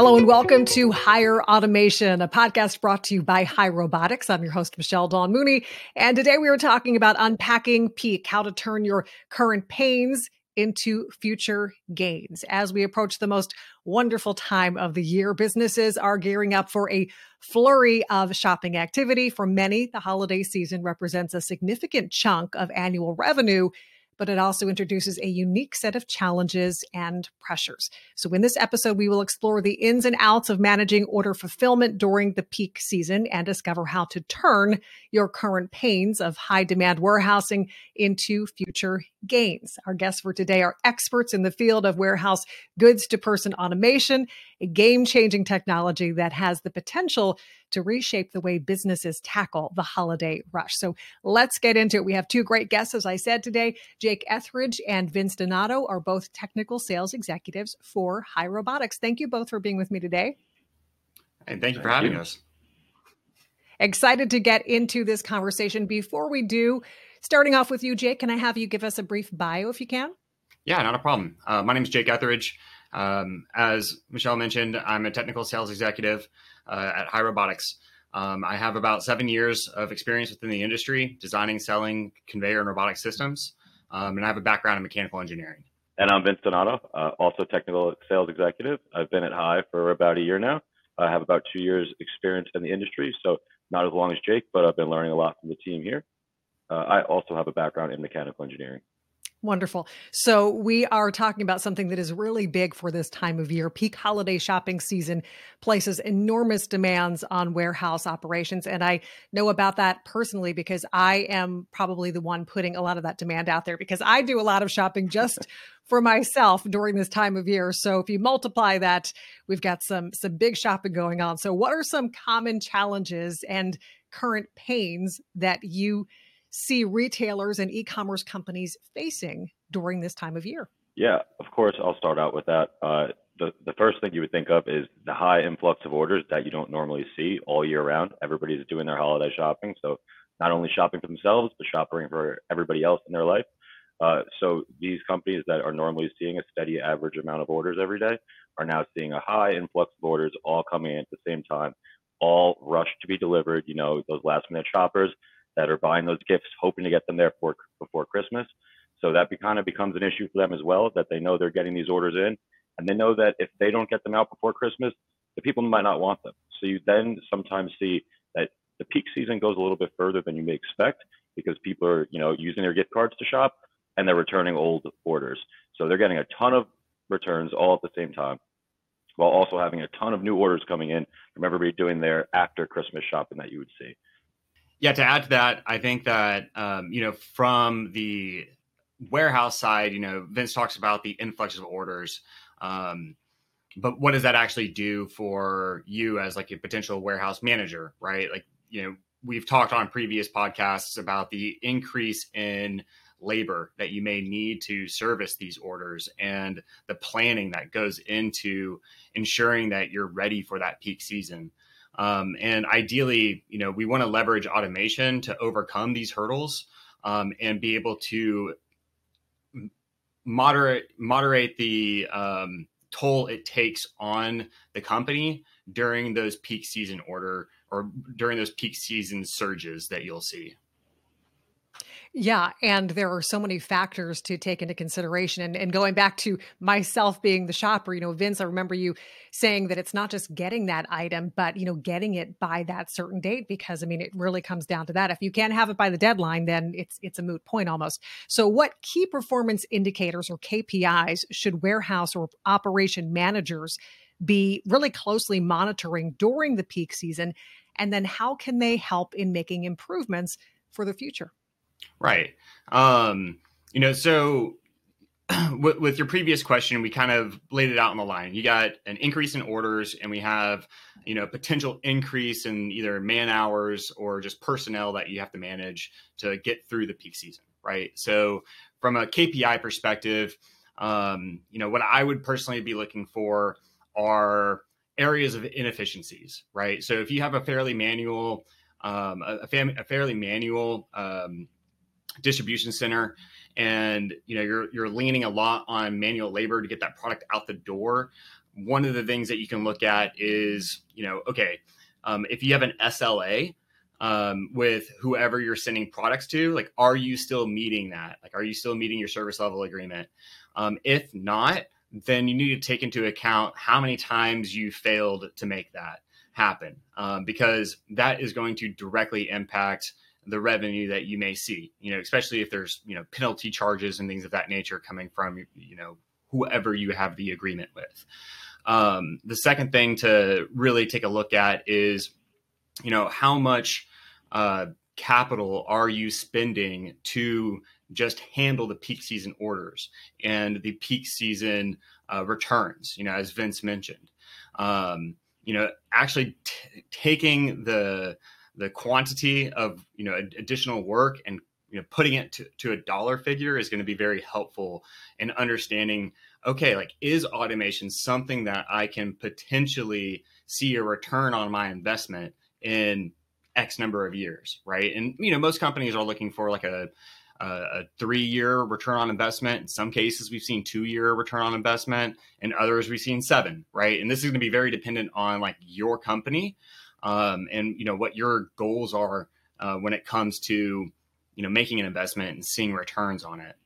Hello and welcome to Hai-er Automation, a podcast brought to you by Hai Robotics. I'm your host, Michelle Dawn Mooney. And today we are talking about unpacking peak, how to turn your current pains into future gains. As we approach the most wonderful time of the year, businesses are gearing up for a flurry of shopping activity. For many, the holiday season represents a significant chunk of annual revenue but it also introduces a unique set of challenges and pressures. So, in this episode, we will explore the ins and outs of managing order fulfillment during the peak season and discover how to turn your current pains of high demand warehousing into future gains. Our guests for today are experts in the field of warehouse goods to person automation, game changing technology that has the potential to reshape the way businesses tackle the holiday rush. So let's get into it. We have two great guests, as I said today. Jake Ethridge and Vince Donato are both technical sales executives for Hai Robotics. Thank you both for being with me today. And thank you for having us. Excited to get into this conversation. Before we do, starting off with you, Jake, can I have you give us a brief bio if you can? Yeah, not a problem. Uh, my name is Jake Ethridge. Um, as Michelle mentioned, I'm a technical sales executive uh, at Hai Robotics. Um, I have about seven years of experience within the industry, designing, selling conveyor and robotic systems, um, and I have a background in mechanical engineering. And I'm Vince Donato, uh, also technical sales executive. I've been at Hai for about a year now. I have about two years experience in the industry, so not as long as Jake, but I've been learning a lot from the team here. Uh, I also have a background in mechanical engineering. Wonderful. So, we are talking about something that is really big for this time of year. Peak holiday shopping season places enormous demands on warehouse operations. And I know about that personally because I am probably the one putting a lot of that demand out there because I do a lot of shopping just for myself during this time of year. So, if you multiply that, we've got some some big shopping going on. So, what are some common challenges and current pains that you see retailers and e-commerce companies facing during this time of year? Yeah, of course. I'll start out with that. Uh, the the first thing you would think of is the high influx of orders that you don't normally see all year round. Everybody's doing their holiday shopping, so not only shopping for themselves, but shopping for everybody else in their life. Uh, so these companies that are normally seeing a steady average amount of orders every day are now seeing a high influx of orders all coming in at the same time, all rushed to be delivered. You know, those last minute shoppers that are buying those gifts, hoping to get them there for, before Christmas. So that be, kind of becomes an issue for them as well, that they know they're getting these orders in, and they know that if they don't get them out before Christmas, the people might not want them. So you then sometimes see that the peak season goes a little bit further than you may expect because people are, you know, using their gift cards to shop and they're returning old orders. So they're getting a ton of returns all at the same time while also having a ton of new orders coming in from everybody doing their after Christmas shopping that you would see. Yeah, to add to that, I think that um, you know from the warehouse side, you know, Vince talks about the influx of orders. Um, but what does that actually do for you as like a potential warehouse manager, right? Like, you know, we've talked on previous podcasts about the increase in labor that you may need to service these orders and the planning that goes into ensuring that you're ready for that peak season. Um, and ideally, you know, we want to leverage automation to overcome these hurdles um, and be able to moderate moderate the um, toll it takes on the company during those peak season order or during those peak season surges that you'll see. Yeah, and there are so many factors to take into consideration. And, and going back to myself being the shopper, you know, Vince, I remember you saying that it's not just getting that item, but you know, getting it by that certain date. Because I mean, it really comes down to that. If you can't have it by the deadline, then it's it's a moot point almost. So, what key performance indicators or KPIs should warehouse or operation managers be really closely monitoring during the peak season? And then, how can they help in making improvements for the future? Right. Um, you know, so with, with, your previous question, we kind of laid it out on the line. You got an increase in orders, and we have, you know, potential increase in either man hours or just personnel that you have to manage to get through the peak season, right? So, from a KPI perspective, um, you know, what I would personally be looking for are areas of inefficiencies, right? So, if you have a fairly manual, um, a, fam- a fairly manual um, distribution center and you know you're you're leaning a lot on manual labor to get that product out the door. One of the things that you can look at is you know okay um, if you have an sla um, with whoever you're sending products to like are you still meeting that? Like are you still meeting your service level agreement? Um, if not then you need to take into account how many times you failed to make that happen um, because that is going to directly impact the revenue that you may see you know especially if there's you know penalty charges and things of that nature coming from you know whoever you have the agreement with. Um, the second thing to really take a look at is you know how much uh, capital are you spending to just handle the peak season orders and the peak season uh, returns you know as vince mentioned. Um, you know actually t- taking the the quantity of you know additional work and you know putting it to, to a dollar figure is going to be very helpful in understanding okay like is automation something that i can potentially see a return on my investment in x number of years right and you know most companies are looking for like a a three year return on investment. In some cases, we've seen two year return on investment, and others we've seen seven, right? And this is going to be very dependent on like your company um, and you know what your goals are uh, when it comes to you know making an investment and seeing returns on it.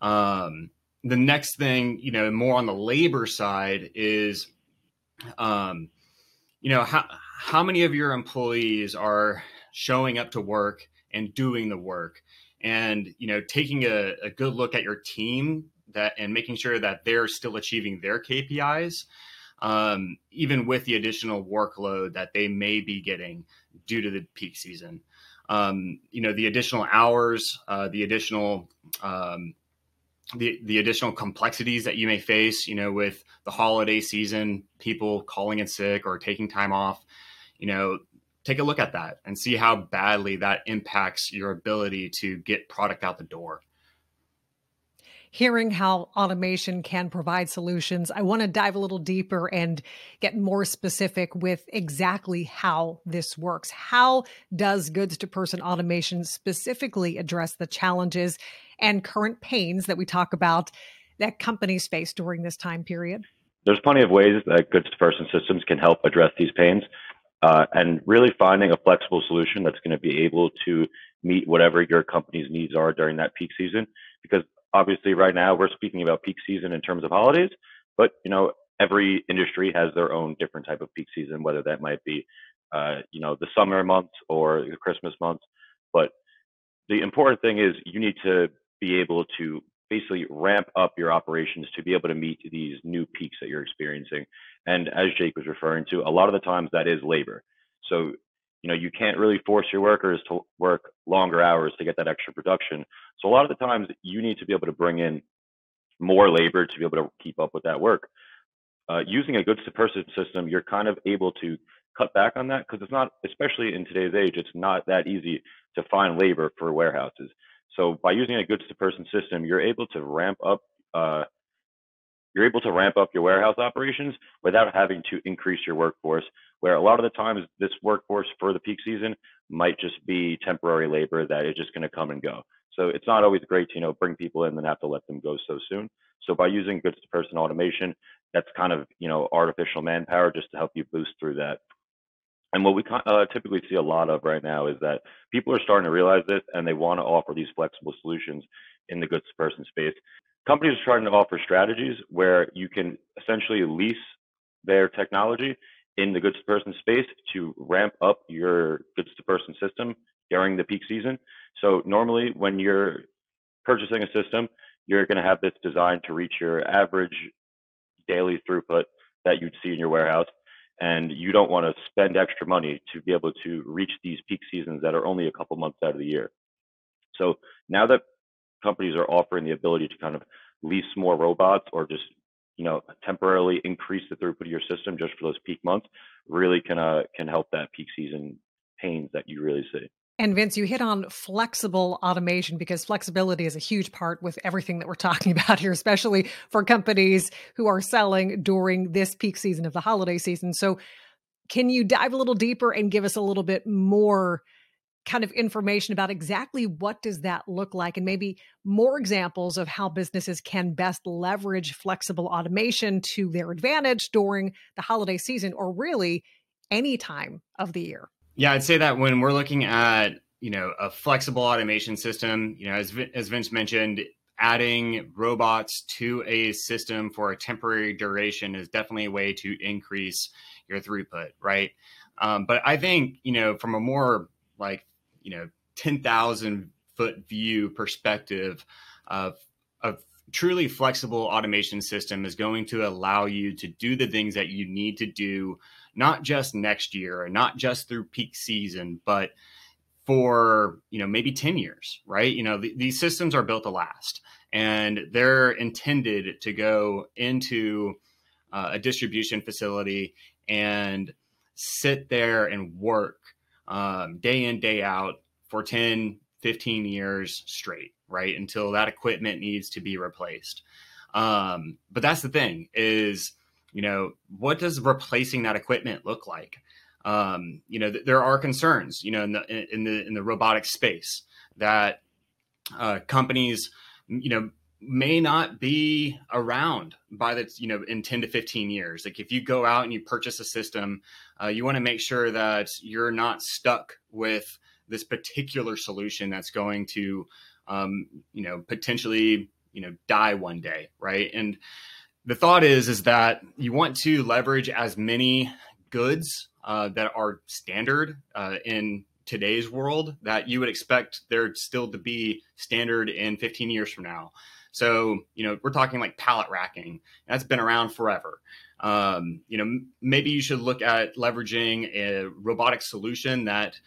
Um, the next thing, you know, more on the labor side is, um, you know, how how many of your employees are showing up to work and doing the work, and you know, taking a, a good look at your team that and making sure that they're still achieving their KPIs um, even with the additional workload that they may be getting due to the peak season. Um, you know, the additional hours, uh, the additional um, the the additional complexities that you may face, you know, with the holiday season, people calling in sick or taking time off, you know, take a look at that and see how badly that impacts your ability to get product out the door hearing how automation can provide solutions, I want to dive a little deeper and get more specific with exactly how this works. How does goods to person automation specifically address the challenges and current pains that we talk about that companies face during this time period? There's plenty of ways that goods to person systems can help address these pains. Uh, and really finding a flexible solution that's going to be able to meet whatever your company's needs are during that peak season. Because obviously right now we're speaking about peak season in terms of holidays, but you know every industry has their own different type of peak season, whether that might be uh, you know the summer months or the Christmas months. But the important thing is you need to be able to basically ramp up your operations to be able to meet these new peaks that you're experiencing. And as Jake was referring to, a lot of the times that is labor. So you know you can't really force your workers to work longer hours to get that extra production. So a lot of the times you need to be able to bring in more labor to be able to keep up with that work. Uh, using a goods to person system you're kind of able to cut back on that because it's not especially in today's age it's not that easy to find labor for warehouses. So by using a goods to person system you're able to ramp up uh, you're able to ramp up your warehouse operations without having to increase your workforce where a lot of the times this workforce for the peak season might just be temporary labor that is just going to come and go. So it's not always great to you know bring people in and then have to let them go so soon. So by using goods to person automation, that's kind of you know artificial manpower just to help you boost through that. And what we uh, typically see a lot of right now is that people are starting to realize this and they want to offer these flexible solutions in the goods to person space. Companies are starting to offer strategies where you can essentially lease their technology in the goods to person space to ramp up your goods to person system during the peak season. So normally when you're purchasing a system, you're going to have this designed to reach your average daily throughput that you'd see in your warehouse. And you don't want to spend extra money to be able to reach these peak seasons that are only a couple months out of the year. So now that companies are offering the ability to kind of lease more robots or just you know temporarily increase the throughput of your system just for those peak months really can uh, can help that peak season pains that you really see. And Vince, you hit on flexible automation because flexibility is a huge part with everything that we're talking about here, especially for companies who are selling during this peak season of the holiday season. So, can you dive a little deeper and give us a little bit more kind of information about exactly what does that look like and maybe more examples of how businesses can best leverage flexible automation to their advantage during the holiday season or really any time of the year. Yeah, I'd say that when we're looking at, you know, a flexible automation system, you know, as as Vince mentioned, adding robots to a system for a temporary duration is definitely a way to increase your throughput, right? Um, but I think, you know, from a more like you know 10,000 foot view perspective of of truly flexible automation system is going to allow you to do the things that you need to do not just next year or not just through peak season but for you know maybe 10 years right? You know th- these systems are built to last and they're intended to go into uh, a distribution facility and sit there and work um, day in, day out for 10, 15 years straight, right? Until that equipment needs to be replaced. Um, but that's the thing is, you know, what does replacing that equipment look like? Um, you know, th- there are concerns, you know, in the in the in the robotic space that uh, companies, you know, may not be around by the you know in 10 to 15 years. Like if you go out and you purchase a system uh, you want to make sure that you're not stuck with this particular solution that's going to um, you know potentially you know die one day right? And the thought is is that you want to leverage as many goods uh, that are standard uh, in today's world that you would expect there still to be standard in 15 years from now so, you know, we're talking like pallet racking. That's been around forever. Um, you know, maybe you should look at leveraging a robotic solution that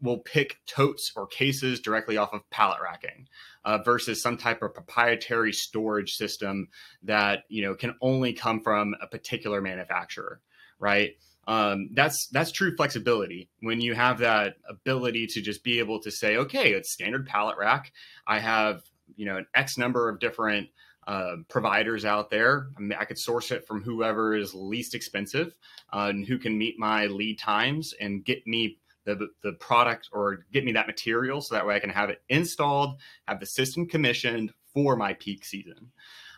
will pick totes or cases directly off of pallet racking uh, versus some type of proprietary storage system that you know can only come from a particular manufacturer right um, that's that's true flexibility when you have that ability to just be able to say okay it's standard pallet rack i have you know an X number of different uh, providers out there. I, mean, I, could source it from whoever is least expensive uh, and who can meet my lead times and get me the, the product or get me that material so that way I can have it installed, have the system commissioned for my peak season.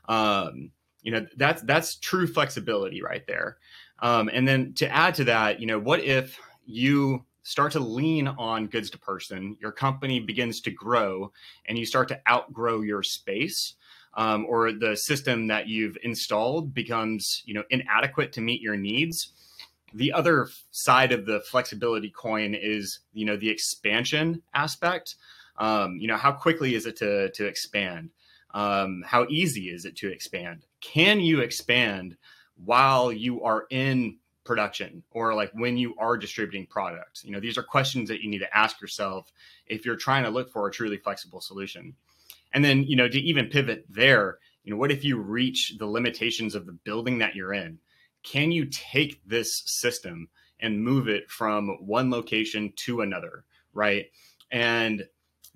Um, you know, that's that's true flexibility right there. Um, and then to add to that, you know, what if you start to lean on goods to person, your company begins to grow and you start to outgrow your space. Um, or the system that you've installed becomes you know inadequate to meet your needs. The other side of the flexibility coin is you know the expansion aspect. Um, you know how quickly is it to to expand? Um, how easy is it to expand? Can you expand while you are in production or like when you are distributing products. You know these are questions that you need to ask yourself if you're trying to look for a truly flexible solution. And then you know to even pivot there you know what if you reach the limitations of the building that you're in? Can you take this system and move it from one location to another right? And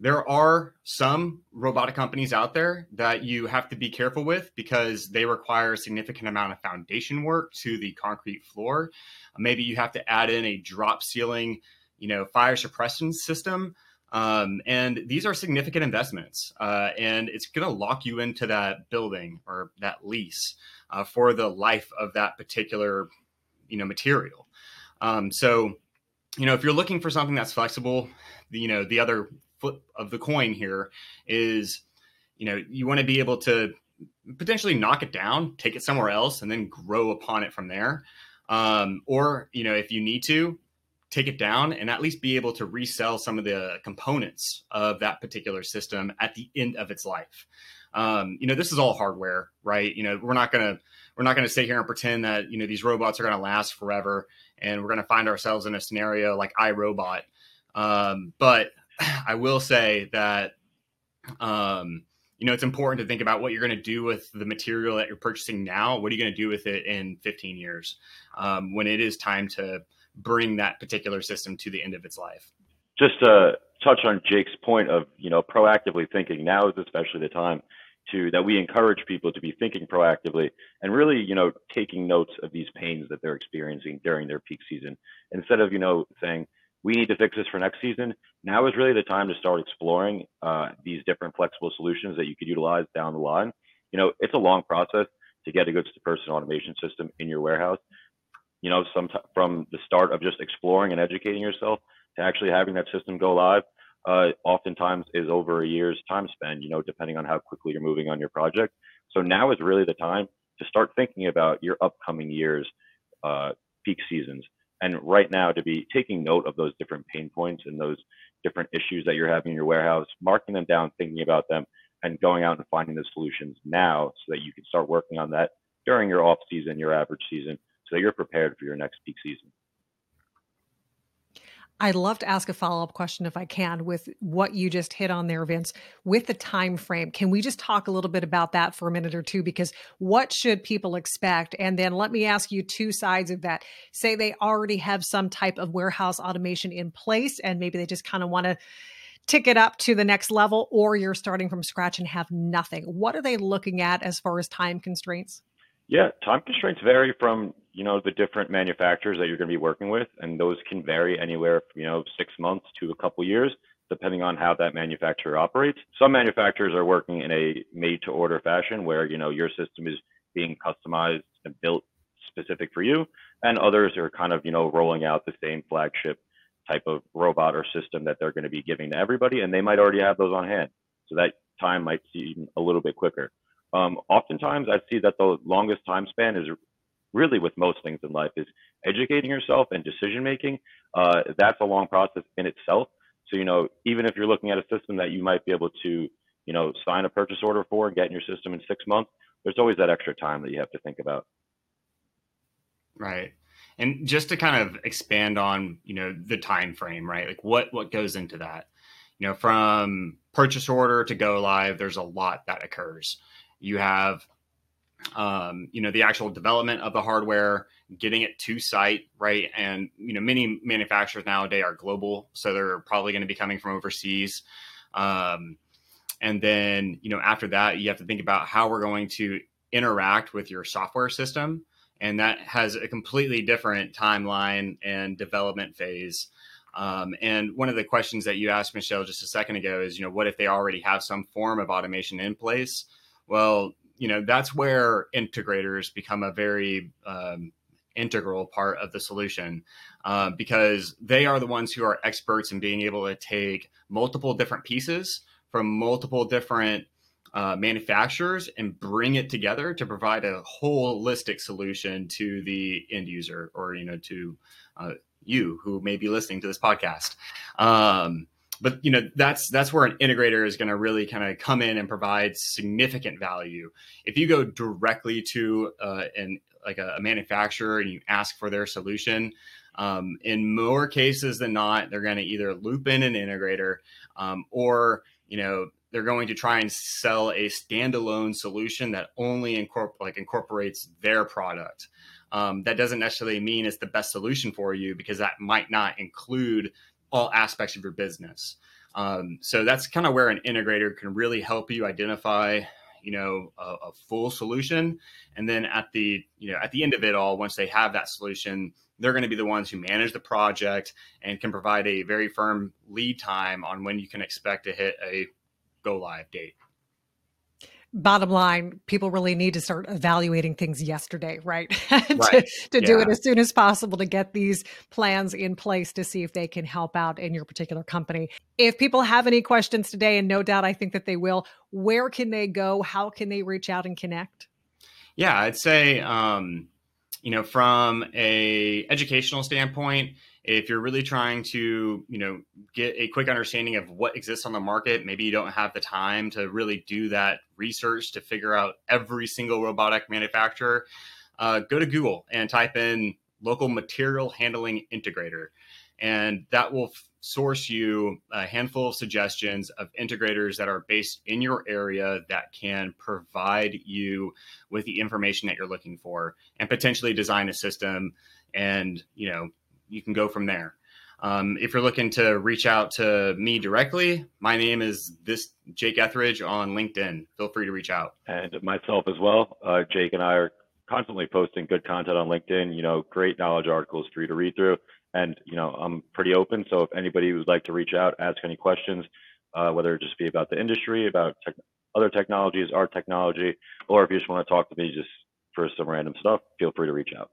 there are some robotic companies out there that you have to be careful with because they require a significant amount of foundation work to the concrete floor. Maybe you have to add in a drop ceiling, you know, fire suppression system. Um, and these are significant investments, uh, and it's going to lock you into that building or that lease uh, for the life of that particular, you know, material. Um, so, you know, if you're looking for something that's flexible, you know, the other flip of the coin here is you know you want to be able to potentially knock it down take it somewhere else and then grow upon it from there. Um, or you know if you need to take it down and at least be able to resell some of the components of that particular system at the end of its life. Um, you know this is all hardware right? You know we're not gonna we're not gonna sit here and pretend that you know these robots are gonna last forever and we're gonna find ourselves in a scenario like iRobot. Um, but I will say that um, you know it's important to think about what you're going to do with the material that you're purchasing now. What are you going to do with it in 15 years um, when it is time to bring that particular system to the end of its life? Just to touch on Jake's point of you know proactively thinking. Now is especially the time to that we encourage people to be thinking proactively and really you know taking notes of these pains that they're experiencing during their peak season instead of you know saying we need to fix this for next season. Now is really the time to start exploring uh, these different flexible solutions that you could utilize down the line. You know, it's a long process to get a goods to person automation system in your warehouse. You know, some from the start of just exploring and educating yourself to actually having that system go live, uh, oftentimes is over a year's time spent. You know, depending on how quickly you're moving on your project. So now is really the time to start thinking about your upcoming years, uh, peak seasons, and right now to be taking note of those different pain points and those different issues that you're having in your warehouse, marking them down, thinking about them, and going out and finding the solutions now so that you can start working on that during your off season, your average season, so that you're prepared for your next peak season. I'd love to ask a follow-up question if I can with what you just hit on there, Vince, with the time frame. Can we just talk a little bit about that for a minute or two? Because what should people expect? And then let me ask you two sides of that. Say they already have some type of warehouse automation in place and maybe they just kind of want to tick it up to the next level, or you're starting from scratch and have nothing. What are they looking at as far as time constraints? Yeah, time constraints vary from you know the different manufacturers that you're going to be working with, and those can vary anywhere from you know six months to a couple years, depending on how that manufacturer operates. Some manufacturers are working in a made-to-order fashion, where you know your system is being customized and built specific for you, and others are kind of you know rolling out the same flagship type of robot or system that they're going to be giving to everybody, and they might already have those on hand. So that time might seem a little bit quicker. Um, oftentimes, I see that the longest time span is really with most things in life is educating yourself and decision making. Uh, that's a long process in itself. So you know, even if you're looking at a system that you might be able to, you know, sign a purchase order for and get in your system in six months, there's always that extra time that you have to think about. Right. And just to kind of expand on, you know, the time frame, right? Like what what goes into that? You know, from purchase order to go live, there's a lot that occurs. You have um, you know, the actual development of the hardware, getting it to site, right? And you know, many manufacturers nowadays are global, so they're probably going to be coming from overseas. Um, and then, you know, after that, you have to think about how we're going to interact with your software system and that has a completely different timeline and development phase. Um, and one of the questions that you asked Michelle just a second ago is, you know, what if they already have some form of automation in place? Well, you know, that's where integrators become a very um, integral part of the solution uh, because they are the ones who are experts in being able to take multiple different pieces from multiple different uh, manufacturers and bring it together to provide a holistic solution to the end user or you know to uh, you who may be listening to this podcast. Um, but you know that's that's where an integrator is going to really kind of come in and provide significant value if you go directly to uh, an like a, a, manufacturer and you ask for their solution um, in more cases than not they're going to either loop in an integrator um, or you know they're going to try and sell a standalone solution that only incorpor- like incorporates their product. Um, that doesn't necessarily mean it's the best solution for you because that might not include all aspects of your business. Um, so that's kind of where an integrator can really help you identify, you know, a, a, full solution. And then at the, you know, at the end of it all, once they have that solution, they're going to be the ones who manage the project and can provide a very firm lead time on when you can expect to hit a go live date bottom line, people really need to start evaluating things yesterday, right? to, right. to yeah. do it as soon as possible to get these plans in place to see if they can help out in your particular company. If people have any questions today, and no doubt I think that they will, where can they go? How can they reach out and connect? Yeah, I'd say, um, you know, from a educational standpoint, if you're really trying to you know get a quick understanding of what exists on the market maybe you don't have the time to really do that research to figure out every single robotic manufacturer uh, go to google and type in local material handling integrator. And that will f- source you a handful of suggestions of integrators that are based in your area that can provide you with the information that you're looking for and potentially design a system and you know you can go from there. Um, if you're looking to reach out to me directly, my name is this Jake Ethridge on LinkedIn. Feel free to reach out. And myself as well. Uh, Jake and I are constantly posting good content on LinkedIn. You know, great knowledge articles for you to read through. And you know, I'm pretty open. So if anybody would like to reach out, ask any questions, uh, whether it just be about the industry, about other technologies, our technology, or if you just want to talk to me just for some random stuff, feel free to reach out.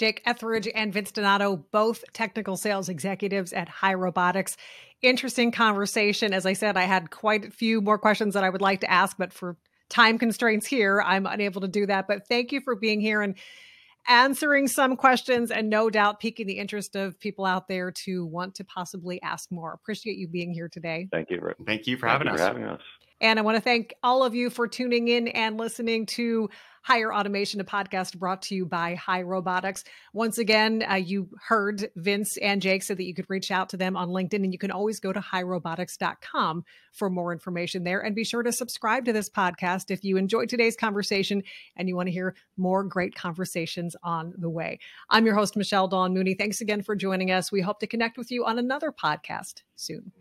Jake Ethridge and Vince Donato, both technical sales executives at Hai Robotics. Interesting conversation. As I said, I had quite a few more questions that I would like to ask, but for time constraints here, I'm unable to do that. But thank you for being here and answering some questions and no doubt piquing the interest of people out there to want to possibly ask more. Appreciate you being here today. Thank you. Thank you for Thank having you us. For having us. And I want to thank all of you for tuning in and listening to Hai-er Automation, a podcast brought to you by Hai Robotics. Once again, uh, you heard Vince and Jake said that you could reach out to them on LinkedIn, and you can always go to hairobotics.com for more information there. And be sure to subscribe to this podcast if you enjoyed today's conversation and you want to hear more great conversations on the way. I'm your host, Michelle Dawn Mooney. Thanks again for joining us. We hope to connect with you on another podcast soon.